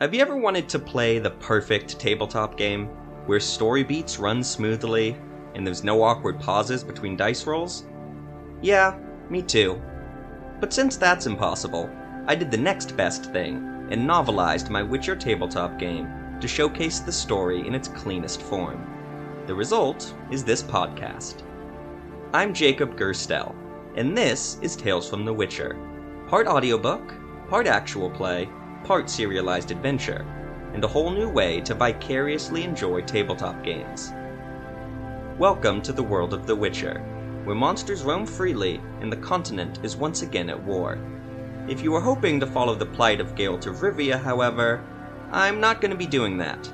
Have you ever wanted to play the perfect tabletop game where story beats run smoothly and there's no awkward pauses between dice rolls? Yeah, me too. But since that's impossible, I did the next best thing and novelized my Witcher tabletop game to showcase the story in its cleanest form. The result is this podcast. I'm Jacob Gerstel, and this is Tales from the Witcher, part audiobook, part actual play, part serialized adventure, and a whole new way to vicariously enjoy tabletop games. Welcome to the world of The Witcher, where monsters roam freely and the continent is once again at war. If you were hoping to follow the plight of Geralt of Rivia, however, I'm not going to be doing that.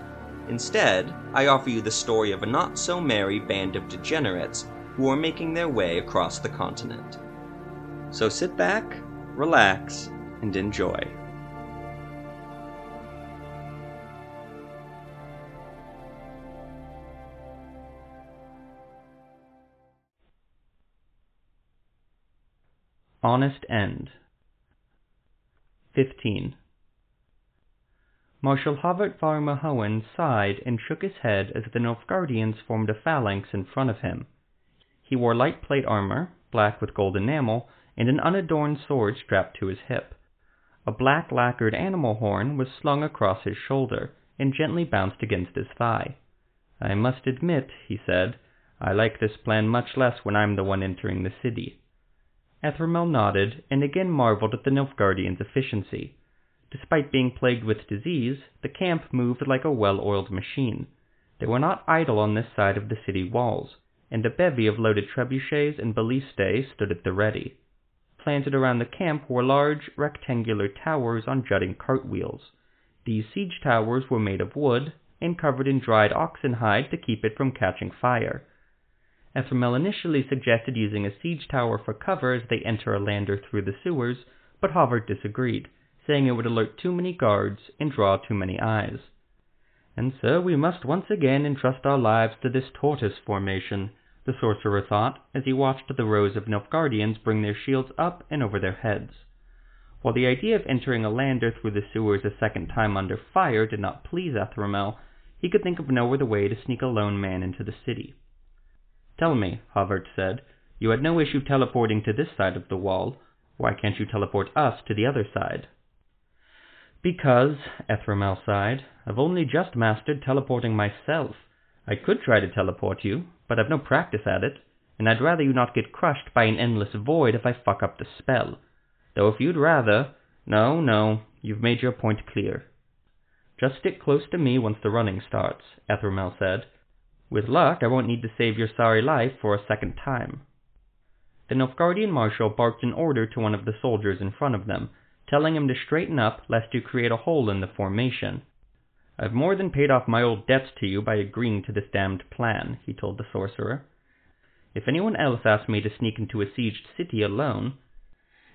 Instead, I offer you the story of a not so merry band of degenerates who are making their way across the continent. So sit back, relax, and enjoy. Honest End 15. Marshal Havert Varmahoen sighed and shook his head as the Nilfgaardians formed a phalanx in front of him. He wore light plate armor, black with gold enamel, and an unadorned sword strapped to his hip. A black lacquered animal horn was slung across his shoulder and gently bounced against his thigh. I must admit, he said, I like this plan much less when I'm the one entering the city. Ethramel nodded and again marveled at the Nilfgaardians' efficiency. Despite being plagued with disease, the camp moved like a well-oiled machine. They were not idle on this side of the city walls, and a bevy of loaded trebuchets and ballistae stood at the ready. Planted around the camp were large, rectangular towers on jutting cartwheels. These siege towers were made of wood, and covered in dried oxen hide to keep it from catching fire. Ethramel initially suggested using a siege tower for cover as they enter Ellander through the sewers, but Havert disagreed saying it would alert too many guards and draw too many eyes. And so we must once again entrust our lives to this tortoise formation, the sorcerer thought, as he watched the rows of Nilfgaardians bring their shields up and over their heads. While the idea of entering Ellander through the sewers a second time under fire did not please Ethramel, he could think of no other way to sneak a lone man into the city. Tell me, Havert said, you had no issue teleporting to this side of the wall. Why can't you teleport us to the other side? Because, Ethramel sighed, I've only just mastered teleporting myself. I could try to teleport you, but I've no practice at it, and I'd rather you not get crushed by an endless void if I fuck up the spell. Though if you'd rather... No, no, you've made your point clear. Just stick close to me once the running starts, Ethramel said. With luck, I won't need to save your sorry life for a second time. The Nilfgaardian marshal barked an order to one of the soldiers in front of them, telling him to straighten up lest you create a hole in the formation. I've more than paid off my old debts to you by agreeing to this damned plan, he told the sorcerer. If anyone else asked me to sneak into a sieged city alone,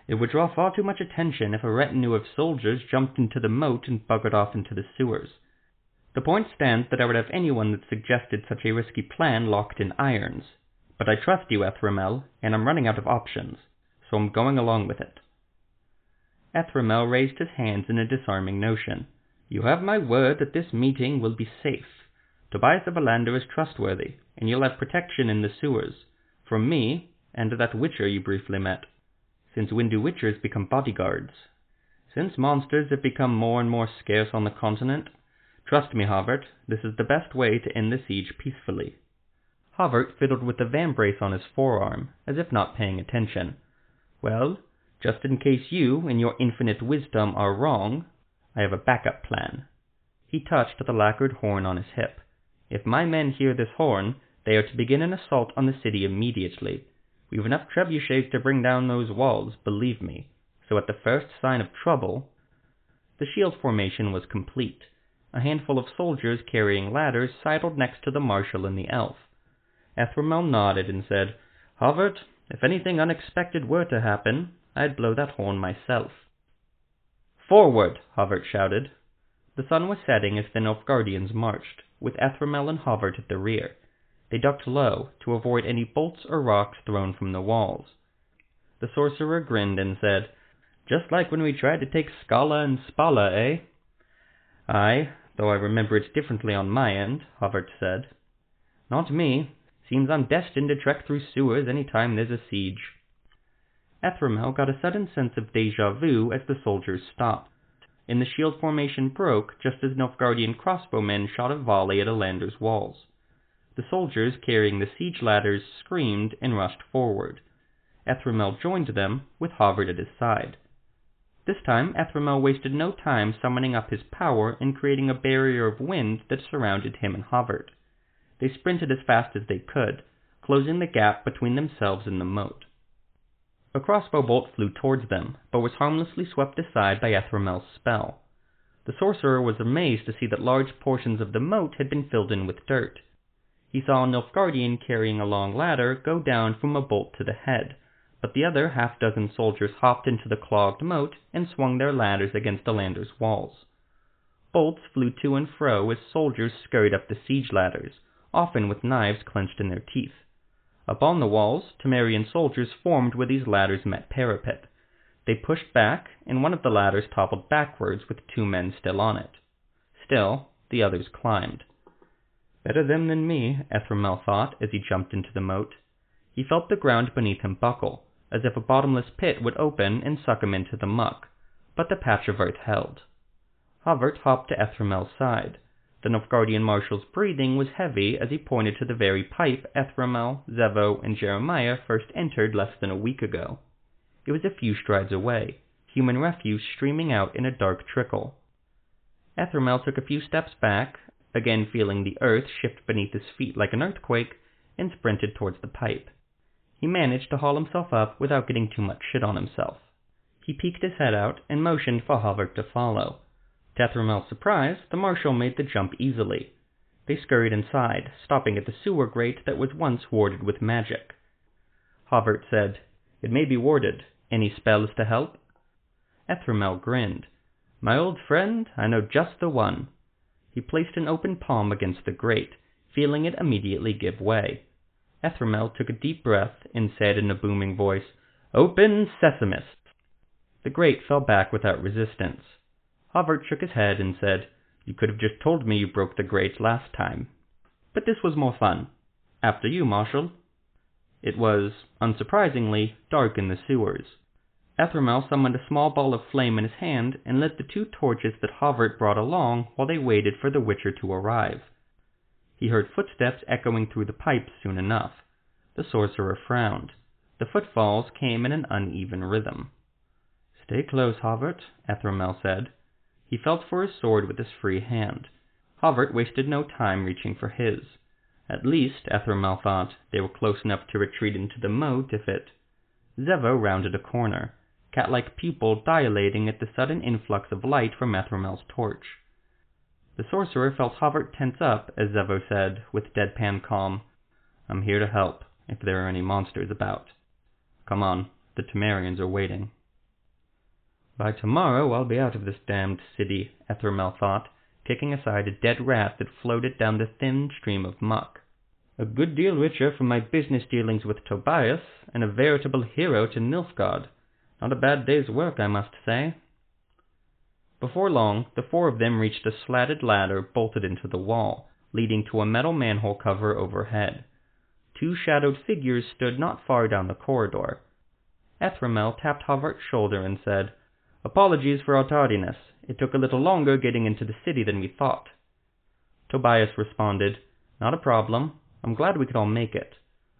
it would draw far too much attention if a retinue of soldiers jumped into the moat and buggered off into the sewers. The point stands that I would have anyone that suggested such a risky plan locked in irons. But I trust you, Ethramel, and I'm running out of options, so I'm going along with it. Ethramel raised his hands in a disarming notion. You have my word that this meeting will be safe. Tobias of Ellander is trustworthy, and you'll have protection in the sewers. From me, and that witcher you briefly met. Since when do witchers become bodyguards? Since monsters have become more and more scarce on the continent. Trust me, Havert, this is the best way to end the siege peacefully. Havert fiddled with the vambrace on his forearm, as if not paying attention. Well, just in case you, in your infinite wisdom, are wrong, I have a backup plan. He touched the lacquered horn on his hip. If my men hear this horn, they are to begin an assault on the city immediately. We've enough trebuchets to bring down those walls, believe me. So at the first sign of trouble... The shield formation was complete. A handful of soldiers carrying ladders sidled next to the marshal and the elf. Ethramel nodded and said, Havert, if anything unexpected were to happen, I'd blow that horn myself. Forward! Havert shouted. The sun was setting as the Nilfgaardians marched, with Ethramel and Havert at the rear. They ducked low, to avoid any bolts or rocks thrown from the walls. The sorcerer grinned and said, Just like when we tried to take Skala and Spala, eh? Aye, though I remember it differently on my end, Havert said. Not me. Seems I'm destined to trek through sewers any time there's a siege. Ethramel got a sudden sense of deja vu as the soldiers stopped, and the shield formation broke just as Nilfgaardian crossbowmen shot a volley at Ellander's walls. The soldiers carrying the siege ladders screamed and rushed forward. Ethramel joined them, with Havert at his side. This time Ethramel wasted no time summoning up his power and creating a barrier of wind that surrounded him and Havert. They sprinted as fast as they could, closing the gap between themselves and the moat. A crossbow bolt flew towards them, but was harmlessly swept aside by Ethramel's spell. The sorcerer was amazed to see that large portions of the moat had been filled in with dirt. He saw a Nilfgaardian carrying a long ladder go down from a bolt to the head, but the other half dozen soldiers hopped into the clogged moat and swung their ladders against the lander's walls. Bolts flew to and fro as soldiers scurried up the siege ladders, often with knives clenched in their teeth. Upon the walls, Temerian soldiers formed where these ladders met parapet. They pushed back, and one of the ladders toppled backwards with two men still on it. Still, the others climbed. Better them than me, Ethramel thought as he jumped into the moat. He felt the ground beneath him buckle, as if a bottomless pit would open and suck him into the muck, but the patch of earth held. Havert hopped to Ethramel's side. The Nilfgaardian marshal's breathing was heavy as he pointed to the very pipe Ethramel, Zevo, and Jeremiah first entered less than a week ago. It was a few strides away, human refuse streaming out in a dark trickle. Ethramel took a few steps back, again feeling the earth shift beneath his feet like an earthquake, and sprinted towards the pipe. He managed to haul himself up without getting too much shit on himself. He peeked his head out and motioned for Havert to follow. To Ethramel's surprise, the marshal made the jump easily. They scurried inside, stopping at the sewer grate that was once warded with magic. Havert said, It may be warded. Any spells to help? Ethramel grinned. My old friend, I know just the one. He placed an open palm against the grate, feeling it immediately give way. Ethramel took a deep breath and said in a booming voice, Open Sesamus! The grate fell back without resistance. Havert shook his head and said, You could have just told me you broke the grate last time. But this was more fun. After you, Marshal. It was, unsurprisingly, dark in the sewers. Ethramel summoned a small ball of flame in his hand and lit the two torches that Havert brought along while they waited for the Witcher to arrive. He heard footsteps echoing through the pipes soon enough. The sorcerer frowned. The footfalls came in an uneven rhythm. Stay close, Havert, Ethramel said. He felt for his sword with his free hand. Havert wasted no time reaching for his. At least, Ethramel thought, they were close enough to retreat into the moat if it... Zevo rounded a corner, cat-like pupil dilating at the sudden influx of light from Ethramel's torch. The sorcerer felt Havert tense up as Zevo said, with deadpan calm, I'm here to help, if there are any monsters about. Come on, the Temerians are waiting. By tomorrow I'll be out of this damned city, Ethramel thought, kicking aside a dead rat that floated down the thin stream of muck. A good deal richer from my business dealings with Tobias, and a veritable hero to Nilfgaard. Not a bad day's work, I must say. Before long, the four of them reached a slatted ladder bolted into the wall, leading to a metal manhole cover overhead. Two shadowed figures stood not far down the corridor. Ethramel tapped Havert's shoulder and said, Apologies for our tardiness. It took a little longer getting into the city than we thought. Tobias responded, Not a problem. I'm glad we could all make it.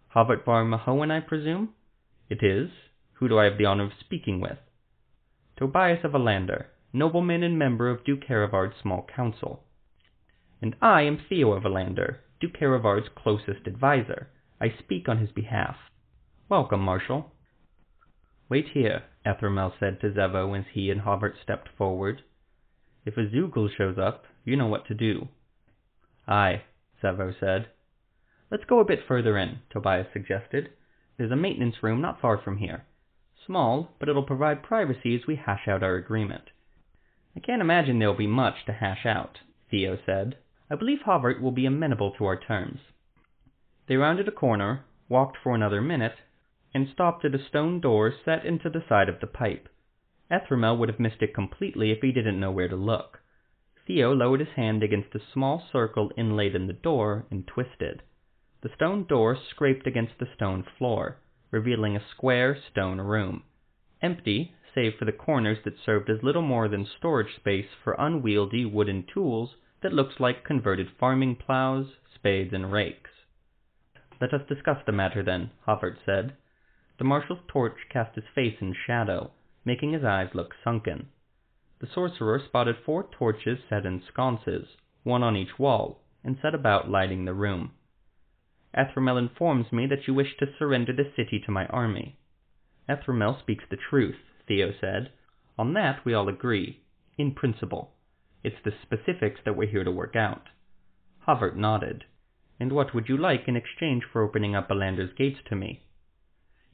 Havert var Mahowen, I presume? It is. Who do I have the honor of speaking with? Tobias of Ellander, nobleman and member of Duke Hereward's small council. And I am Theo of Duke Hereward's closest adviser. I speak on his behalf. Welcome, Marshal. Wait here, Ethramel said to Zevo as he and Havert stepped forward. If a Zeugl shows up, you know what to do. Aye, Zevo said. Let's go a bit further in, Tobias suggested. There's a maintenance room not far from here. Small, but it'll provide privacy as we hash out our agreement. I can't imagine there'll be much to hash out, Theo said. I believe Havert will be amenable to our terms. They rounded a corner, walked for another minute, and stopped at a stone door set into the side of the pipe. Ethramel would have missed it completely if he didn't know where to look. Theo lowered his hand against a small circle inlaid in the door and twisted. The stone door scraped against the stone floor, revealing a square stone room, empty save for the corners that served as little more than storage space for unwieldy wooden tools that looked like converted farming plows, spades, and rakes. Let us discuss the matter then, Havert said. The marshal's torch cast his face in shadow, making his eyes look sunken. The sorcerer spotted four torches set in sconces, one on each wall, and set about lighting the room. Ethramel informs me that you wish to surrender the city to my army. Ethramel speaks the truth, Theo said. On that we all agree, in principle. It's the specifics that we're here to work out. Havert nodded. And what would you like in exchange for opening up Ellander's gates to me?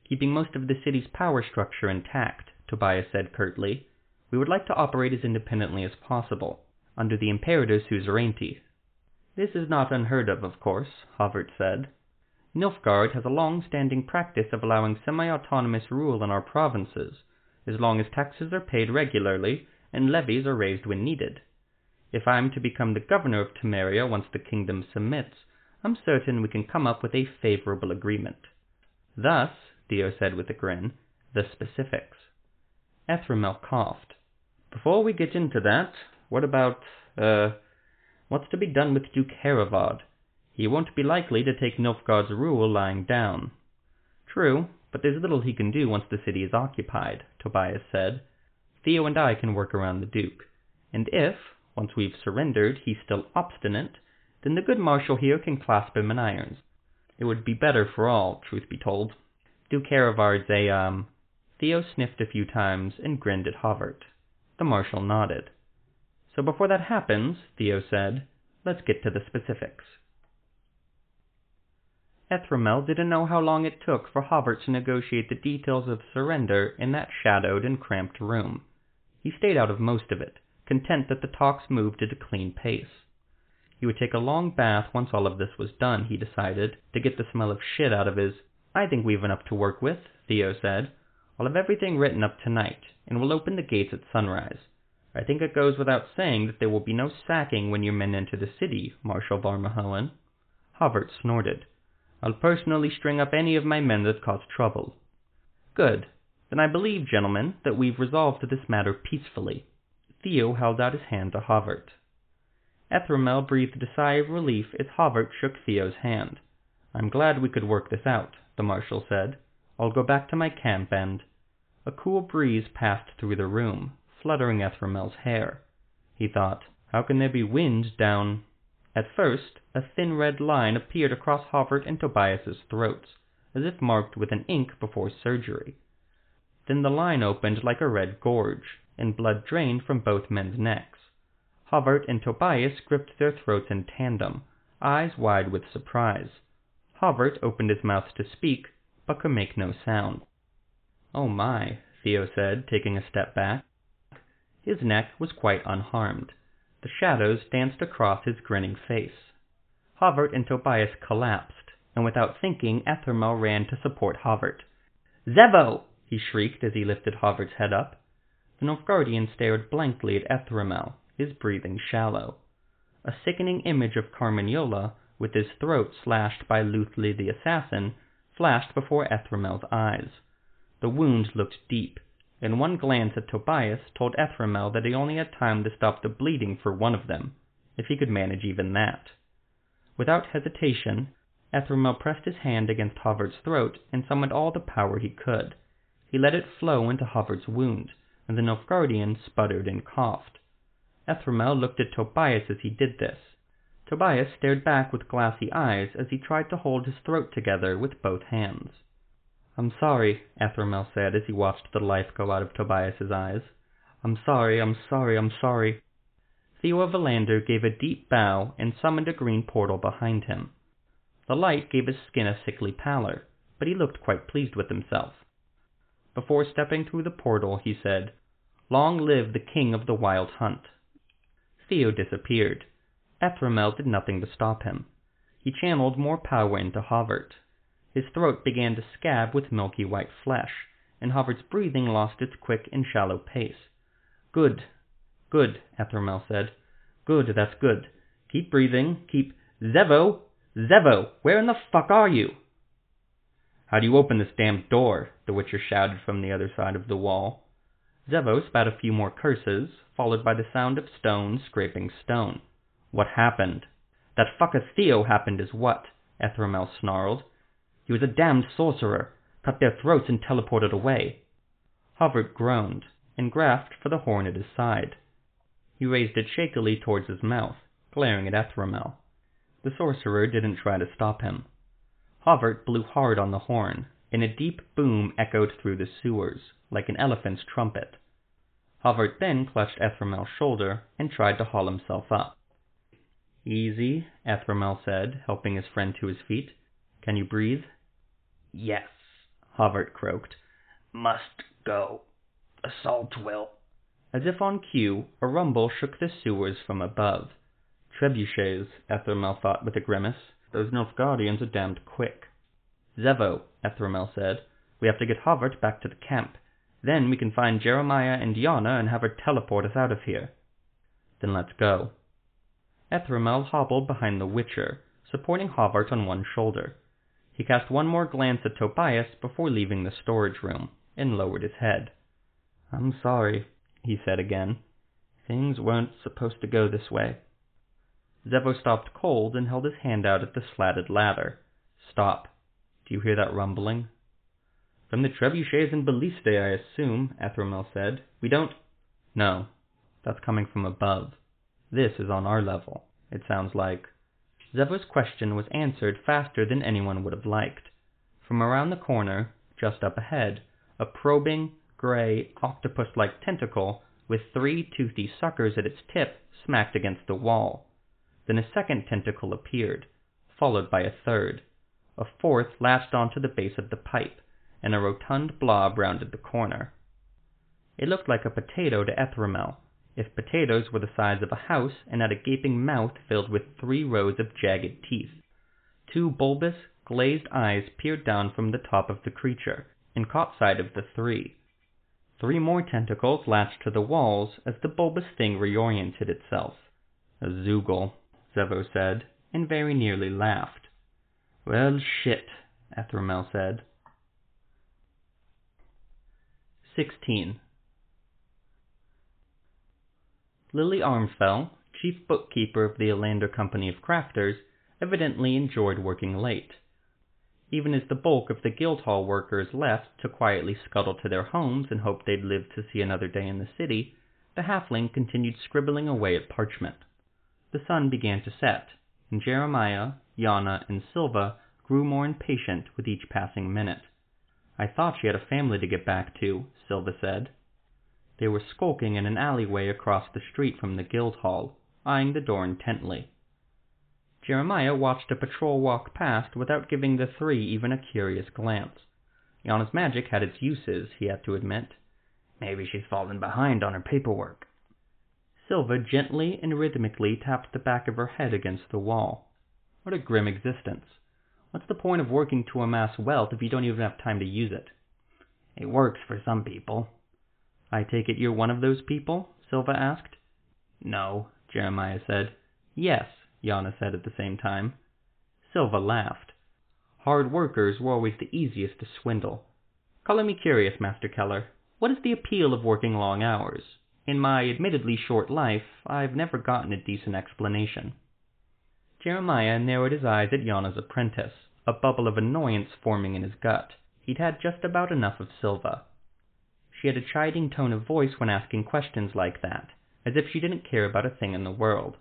Keeping most of the city's power structure intact, Tobias said curtly, we would like to operate as independently as possible, under the imperators suzerainty. This is not unheard of, of course, Havert said. Nilfgaard has a long-standing practice of allowing semi-autonomous rule in our provinces, as long as taxes are paid regularly and levies are raised when needed. If I am to become the governor of Temeria once the kingdom submits, I'm certain we can come up with a favorable agreement. Thus, Theo said with a grin, the specifics. Ethramel coughed. Before we get into that, what about, uh, what's to be done with Duke Hereward? He won't be likely to take Nilfgaard's rule lying down. True, but there's little he can do once the city is occupied, Tobias said. Theo and I can work around the Duke. And if, once we've surrendered, he's still obstinate, then the good marshal here can clasp him in irons. It would be better for all, truth be told. Duke Hereward's a, um... Theo sniffed a few times and grinned at Havert. The marshal nodded. So before that happens, Theo said, let's get to the specifics. Ethramel didn't know how long it took for Havert to negotiate the details of surrender in that shadowed and cramped room. He stayed out of most of it, content that the talks moved at a clean pace. He would take a long bath once all of this was done, he decided, to get the smell of shit out of his. I think we've enough to work with, Theo said. I'll have everything written up tonight, and we'll open the gates at sunrise. I think it goes without saying that there will be no sacking when your men enter the city, Marshal Varmahoen. Havert snorted. I'll personally string up any of my men that cause trouble. Good. Then I believe, gentlemen, that we've resolved this matter peacefully. Theo held out his hand to Havert. Ethramel breathed a sigh of relief as Havert shook Theo's hand. I'm glad we could work this out, the marshal said. I'll go back to my camp and... A cool breeze passed through the room, fluttering Ethramel's hair. He thought, how can there be wind down... At first, a thin red line appeared across Havert and Tobias's throats, as if marked with an ink before surgery. Then the line opened like a red gorge, and blood drained from both men's necks. Havert and Tobias gripped their throats in tandem, eyes wide with surprise. Havert opened his mouth to speak, but could make no sound. Oh my, Theo said, taking a step back. His neck was quite unharmed. The shadows danced across his grinning face. Havert and Tobias collapsed, and without thinking, Ethramel ran to support Havert. Zevo! he shrieked as he lifted Havert's head up. The Nilfgaardian stared blankly at Ethramel, his breathing shallow. A sickening image of Carmagnola, with his throat slashed by Luthli the assassin, flashed before Ethramel's eyes. The wound looked deep, and one glance at Tobias told Ethramel that he only had time to stop the bleeding for one of them, if he could manage even that. Without hesitation, Ethramel pressed his hand against Havert's throat and summoned all the power he could. He let it flow into Havert's wound, and the Nilfgaardian sputtered and coughed. Ethramel looked at Tobias as he did this. Tobias stared back with glassy eyes as he tried to hold his throat together with both hands. I'm sorry, Ethramel said as he watched the life go out of Tobias's eyes. I'm sorry, I'm sorry, I'm sorry. Theo Valander gave a deep bow and summoned a green portal behind him. The light gave his skin a sickly pallor, but he looked quite pleased with himself. Before stepping through the portal, he said, Long live the king of the wild hunt. Theo disappeared. Ethramel did nothing to stop him. He channeled more power into Havert. His throat began to scab with milky white flesh, and Havert's breathing lost its quick and shallow pace. Good, good, Ethramel said. Good, that's good. Keep breathing. Keep. Zevo! Zevo! Where in the fuck are you? How do you open this damned door? The Witcher shouted from the other side of the wall. Zevo spat a few more curses, followed by the sound of stone scraping stone. What happened? That fucker Theo happened is what? Ethramel snarled. He was a damned sorcerer, cut their throats and teleported away. Havert groaned, and grasped for the horn at his side. He raised it shakily towards his mouth, glaring at Ethramel. The sorcerer didn't try to stop him. Havert blew hard on the horn, and a deep boom echoed through the sewers, like an elephant's trumpet. Havert then clutched Ethramel's shoulder and tried to haul himself up. Easy, Ethramel said, helping his friend to his feet. Can you breathe? Yes, Havert croaked. Must go. Assault will. As if on cue, a rumble shook the sewers from above. Trebuchets, Ethramel thought with a grimace. Those Nilfgaardians are damned quick. Zevo, Ethramel said, we have to get Havert back to the camp. Then we can find Jeremiah and Yana and have her teleport us out of here. Then let's go. Ethramel hobbled behind the Witcher, supporting Havert on one shoulder. He cast one more glance at Tobias before leaving the storage room, and lowered his head. I'm sorry, he said again. Things weren't supposed to go this way. Zevo stopped cold and held his hand out at the slatted ladder. Stop. Do you hear that rumbling? From the trebuchets and ballistae, I assume, Ethramel said. We don't... No, that's coming from above. This is on our level, it sounds like. Zevo's question was answered faster than anyone would have liked. From around the corner, just up ahead, a probing, gray, octopus-like tentacle with three toothy suckers at its tip smacked against the wall. Then a second tentacle appeared, followed by a third. A fourth latched onto the base of the pipe, and a rotund blob rounded the corner. It looked like a potato to Ethramel, if potatoes were the size of a house and had a gaping mouth filled with three rows of jagged teeth. Two bulbous, glazed eyes peered down from the top of the creature and caught sight of the three. Three more tentacles latched to the walls as the bulbous thing reoriented itself. A Zeugl, Zevo said, and very nearly laughed. Well, shit, Ethramel said. 16. Lily Armfell, chief bookkeeper of the Ellander Company of Crafters, evidently enjoyed working late. Even as the bulk of the Guildhall workers left to quietly scuttle to their homes and hope they'd live to see another day in the city, the halfling continued scribbling away at parchment. The sun began to set, and Jeremiah, Yana, and Silva grew more impatient with each passing minute. I thought she had a family to get back to, Silva said. They were skulking in an alleyway across the street from the Guildhall, eyeing the door intently. Jeremiah watched a patrol walk past without giving the three even a curious glance. Yana's magic had its uses, he had to admit. Maybe she's fallen behind on her paperwork. Silva gently and rhythmically tapped the back of her head against the wall. What a grim existence. What's the point of working to amass wealth if you don't even have time to use it? It works for some people. I take it you're one of those people? Silva asked. No, Jeremiah said. Yes, Yana said at the same time. Silva laughed. Hard workers were always the easiest to swindle. Color me curious, Master Keller. What is the appeal of working long hours? In my admittedly short life, I've never gotten a decent explanation. Jeremiah narrowed his eyes at Yana's apprentice a bubble of annoyance forming in his gut. He'd had just about enough of Silva. She had a chiding tone of voice when asking questions like that, as if she didn't care about a thing in the world.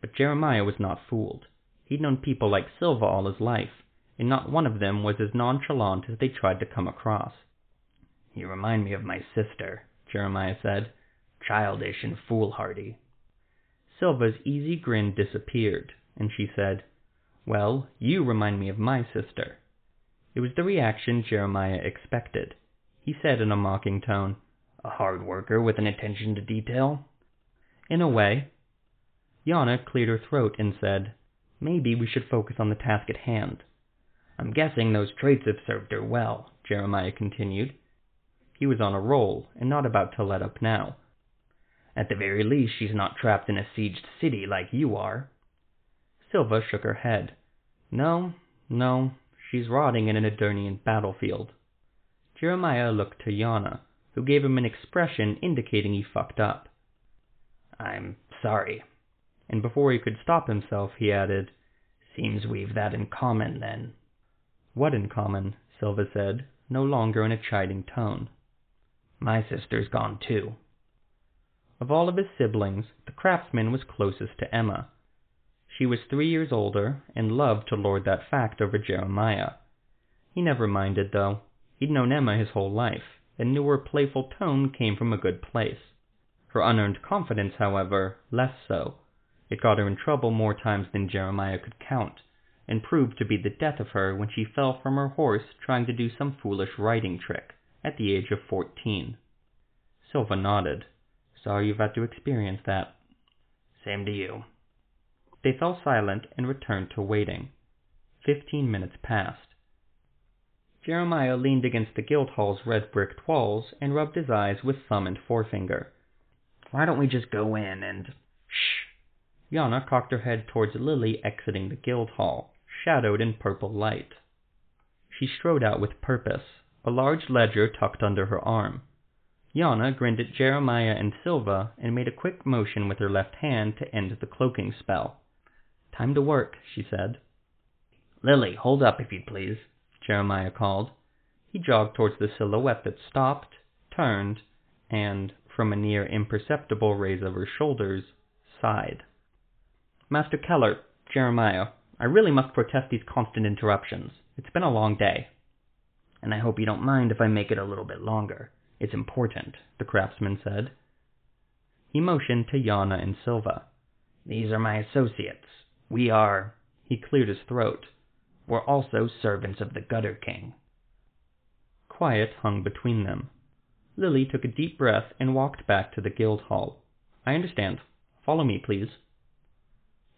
But Jeremiah was not fooled. He'd known people like Silva all his life, and not one of them was as nonchalant as they tried to come across. You remind me of my sister, Jeremiah said, childish and foolhardy. Silva's easy grin disappeared, and she said, well, you remind me of my sister. It was the reaction Jeremiah expected. He said in a mocking tone, A hard worker with an attention to detail? In a way. Yana cleared her throat and said, Maybe we should focus on the task at hand. I'm guessing those traits have served her well, Jeremiah continued. He was on a roll, and not about to let up now. At the very least, she's not trapped in a sieged city like you are. Silva shook her head. No, no, she's rotting in an Aedirnian battlefield. Jeremiah looked to Yana, who gave him an expression indicating he fucked up. I'm sorry. And before he could stop himself, he added, Seems we've that in common, then. What in common? Silva said, no longer in a chiding tone. My sister's gone too. Of all of his siblings, the craftsman was closest to Emma. She was three years older, and loved to lord that fact over Jeremiah. He never minded, though. He'd known Emma his whole life, and knew her playful tone came from a good place. Her unearned confidence, however, less so. It got her in trouble more times than Jeremiah could count, and proved to be the death of her when she fell from her horse trying to do some foolish riding trick, at the age of fourteen. Silva nodded. Sorry you've had to experience that. Same to you. They fell silent and returned to waiting. Fifteen minutes passed. Jeremiah leaned against the Guildhall's red bricked walls and rubbed his eyes with thumb and forefinger. Why don't we just go in and... Shh! Yana cocked her head towards Lily exiting the Guildhall, shadowed in purple light. She strode out with purpose, a large ledger tucked under her arm. Yana grinned at Jeremiah and Silva and made a quick motion with her left hand to end the cloaking spell. Time to work, she said. Lily, hold up if you please, Jeremiah called. He jogged towards the silhouette that stopped, turned, and, from a near imperceptible raise of her shoulders, sighed. Master Keller, Jeremiah, I really must protest these constant interruptions. It's been a long day. And I hope you don't mind if I make it a little bit longer. It's important, the craftsman said. He motioned to Yana and Silva. These are my associates. We are, he cleared his throat, we're also servants of the Gutter King. Quiet hung between them. Lily took a deep breath and walked back to the guild hall. I understand. Follow me, please.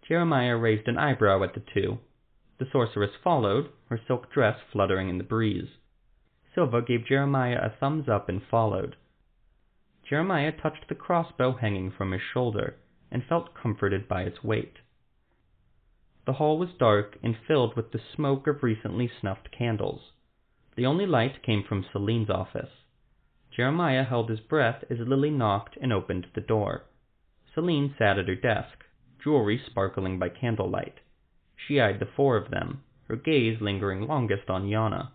Jeremiah raised an eyebrow at the two. The sorceress followed, her silk dress fluttering in the breeze. Silva gave Jeremiah a thumbs up and followed. Jeremiah touched the crossbow hanging from his shoulder, and felt comforted by its weight. The hall was dark and filled with the smoke of recently snuffed candles. The only light came from Celine's office. Jeremiah held his breath as Lily knocked and opened the door. Celine sat at her desk, jewelry sparkling by candlelight. She eyed the four of them, her gaze lingering longest on Yana.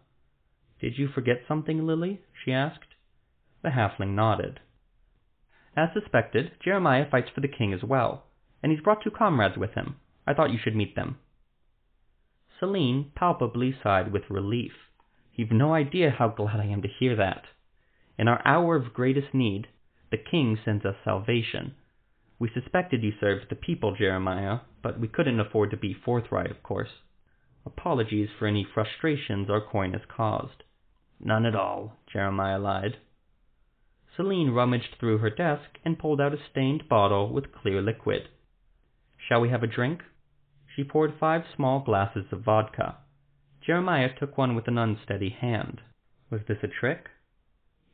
Did you forget something, Lily? she asked. The halfling nodded. As suspected, Jeremiah fights for the king as well, and he's brought two comrades with him. I thought you should meet them. Celine palpably sighed with relief. You've no idea how glad I am to hear that. In our hour of greatest need, the king sends us salvation. We suspected you served the people, Jeremiah, but we couldn't afford to be forthright, of course. Apologies for any frustrations our coin has caused. None at all, Jeremiah lied. Celine rummaged through her desk and pulled out a stained bottle with clear liquid. Shall we have a drink? She poured five small glasses of vodka. Jeremiah took one with an unsteady hand. Was this a trick?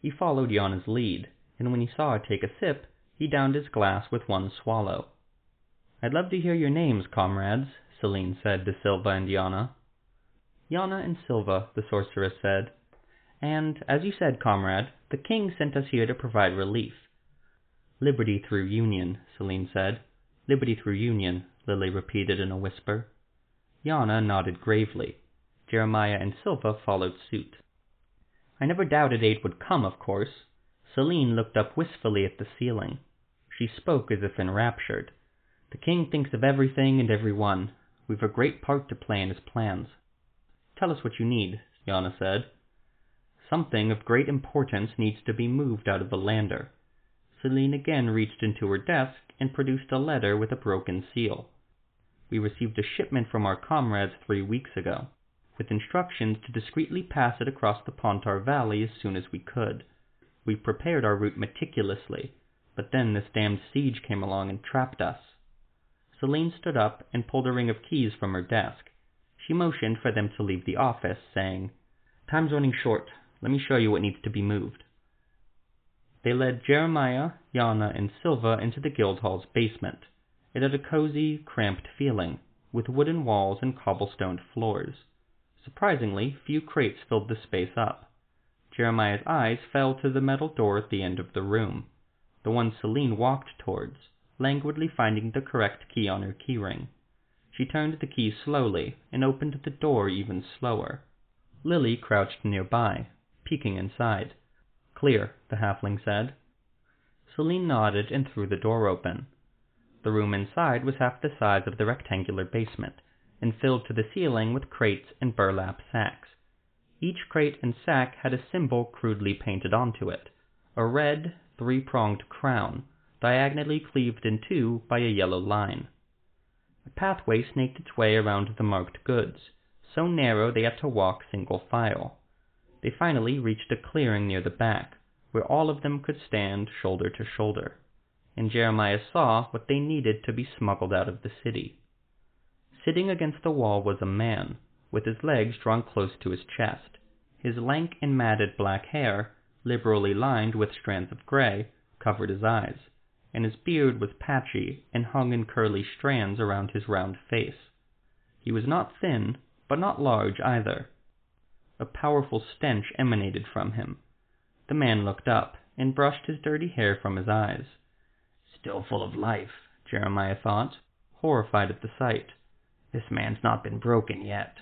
He followed Yana's lead, and when he saw her take a sip, he downed his glass with one swallow. I'd love to hear your names, comrades, Celine said to Silva and Yana. Yana and Silva, the sorceress said. And, as you said, comrade, the king sent us here to provide relief. Liberty through union, Celine said. Liberty through union, Lily repeated in a whisper. Yana nodded gravely. Jeremiah and Silva followed suit. I never doubted aid would come, of course. Celine looked up wistfully at the ceiling. She spoke as if enraptured. The king thinks of everything and every one. We've a great part to play in his plans. Tell us what you need, Yana said. Something of great importance needs to be moved out of the lander. Celine again reached into her desk and produced a letter with a broken seal. We received a shipment from our comrades three weeks ago, with instructions to discreetly pass it across the Pontar Valley as soon as we could. We prepared our route meticulously, but then this damned siege came along and trapped us. Celine stood up and pulled a ring of keys from her desk. She motioned for them to leave the office, saying, Time's running short. Let me show you what needs to be moved. They led Jeremiah, Yana, and Silva into the Guildhall's basement. It had a cozy, cramped feeling, with wooden walls and cobblestoned floors. Surprisingly, few crates filled the space up. Jeremiah's eyes fell to the metal door at the end of the room, the one Celine walked towards, languidly finding the correct key on her keyring. She turned the key slowly and opened the door even slower. Lily crouched nearby, peeking inside. Clear, the halfling said. Celine nodded and threw the door open. The room inside was half the size of the rectangular basement, and filled to the ceiling with crates and burlap sacks. Each crate and sack had a symbol crudely painted onto it, a red, three-pronged crown, diagonally cleaved in two by a yellow line. A pathway snaked its way around the marked goods, so narrow they had to walk single file. They finally reached a clearing near the back, where all of them could stand shoulder to shoulder, and Jeremiah saw what they needed to be smuggled out of the city. Sitting against the wall was a man, with his legs drawn close to his chest. His lank and matted black hair, liberally lined with strands of gray, covered his eyes, and his beard was patchy and hung in curly strands around his round face. He was not thin, but not large either. A powerful stench emanated from him. The man looked up and brushed his dirty hair from his eyes. Still full of life, Jeremiah thought, horrified at the sight. This man's not been broken yet.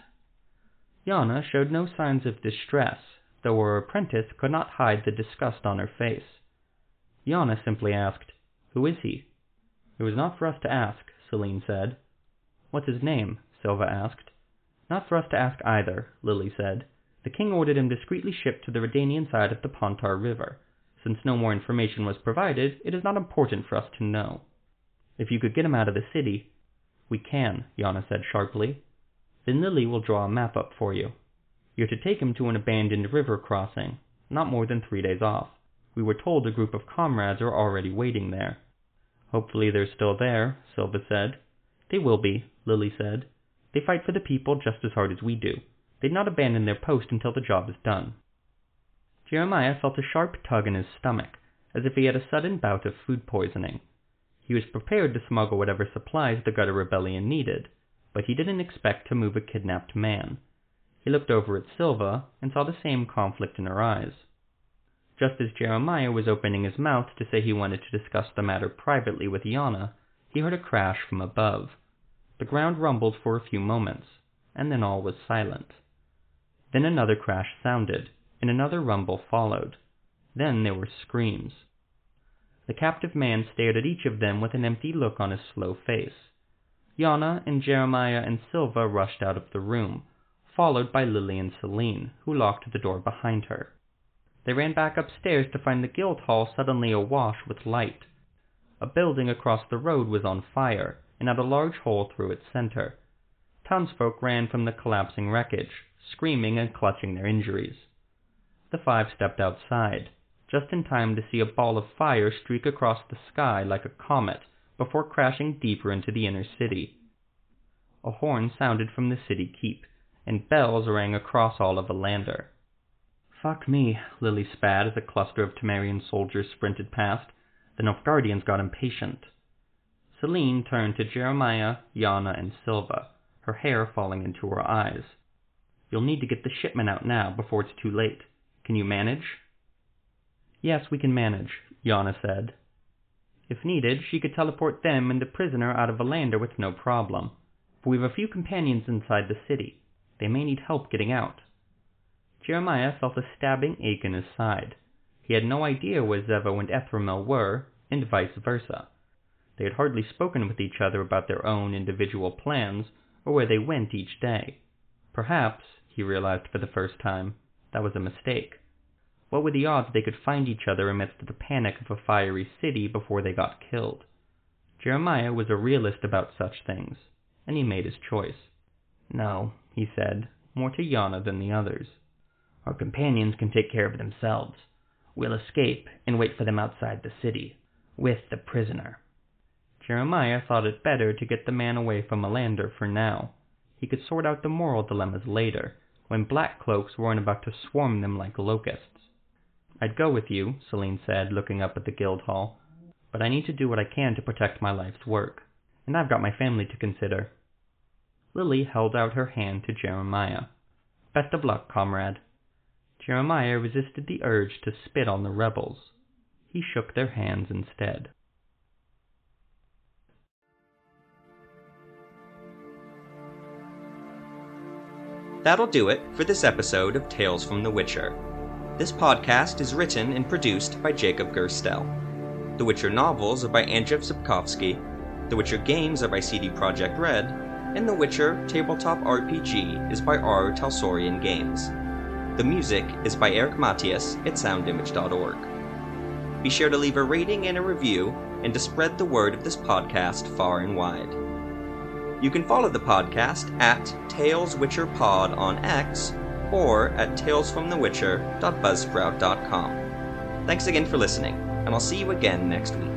Yana showed no signs of distress, though her apprentice could not hide the disgust on her face. Yana simply asked, Who is he? It was not for us to ask, Celine said. What's his name? Silva asked. Not for us to ask either, Lily said. The king ordered him discreetly shipped to the Redanian side of the Pontar River. Since no more information was provided, it is not important for us to know. If you could get him out of the city, we can, Yana said sharply. Then Lily will draw a map up for you. You're to take him to an abandoned river crossing, not more than three days off. We were told a group of comrades are already waiting there. Hopefully they're still there, Silva said. They will be, Lily said. They fight for the people just as hard as we do. They'd not abandon their post until the job is done. Jeremiah felt a sharp tug in his stomach, as if he had a sudden bout of food poisoning. He was prepared to smuggle whatever supplies the Gutter Rebellion needed, but he didn't expect to move a kidnapped man. He looked over at Silva and saw the same conflict in her eyes. Just as Jeremiah was opening his mouth to say he wanted to discuss the matter privately with Yana, he heard a crash from above. The ground rumbled for a few moments, and then all was silent. Then another crash sounded, and another rumble followed. Then there were screams. The captive man stared at each of them with an empty look on his slow face. Yana and Jeremiah and Silva rushed out of the room, followed by Lily and Celine, who locked the door behind her. They ran back upstairs to find the Guildhall suddenly awash with light. A building across the road was on fire, and had a large hole through its center. Townsfolk ran from the collapsing wreckage, screaming and clutching their injuries. The five stepped outside just in time to see a ball of fire streak across the sky like a comet before crashing deeper into the inner city. A horn sounded from the city keep, and bells rang across all of Ellander. Fuck me, Lily spat as a cluster of Temerian soldiers sprinted past. The Nilfgaardians got impatient. Celine turned to Jeremiah, Yana, and Silva, her hair falling into her eyes. You'll need to get the shipment out now before it's too late. Can you manage? Yes, we can manage, Yana said. If needed, she could teleport them and the prisoner out of Ellander with no problem. But we've a few companions inside the city. They may need help getting out. Jeremiah felt a stabbing ache in his side. He had no idea where Zevo and Ethramel were, and vice versa. They had hardly spoken with each other about their own individual plans, or where they went each day. Perhaps, he realized for the first time, that was a mistake. What were the odds they could find each other amidst the panic of a fiery city before they got killed? Jeremiah was a realist about such things, and he made his choice. No, he said, more to Yana than the others. Our companions can take care of themselves. We'll escape and wait for them outside the city, with the prisoner. Jeremiah thought it better to get the man away from Ellander for now. He could sort out the moral dilemmas later, when black cloaks weren't about to swarm them like locusts. I'd go with you, Celine said, looking up at the guild hall, but I need to do what I can to protect my life's work, and I've got my family to consider. Lily held out her hand to Jeremiah. Best of luck, comrade. Jeremiah resisted the urge to spit on the rebels. He shook their hands instead. That'll do it for this episode of Tales from the Witcher. This podcast is written and produced by Jacob Gerstel. The Witcher novels are by Andrzej Sapkowski, The Witcher games are by CD Projekt Red, and The Witcher Tabletop RPG is by R. Talsorian Games. The music is by Eric Matyas at soundimage.org. Be sure to leave a rating and a review and to spread the word of this podcast far and wide. You can follow the podcast at Tales Witcher Pod on X or at talesfromthewitcher.buzzsprout.com. Thanks again for listening, and I'll see you again next week.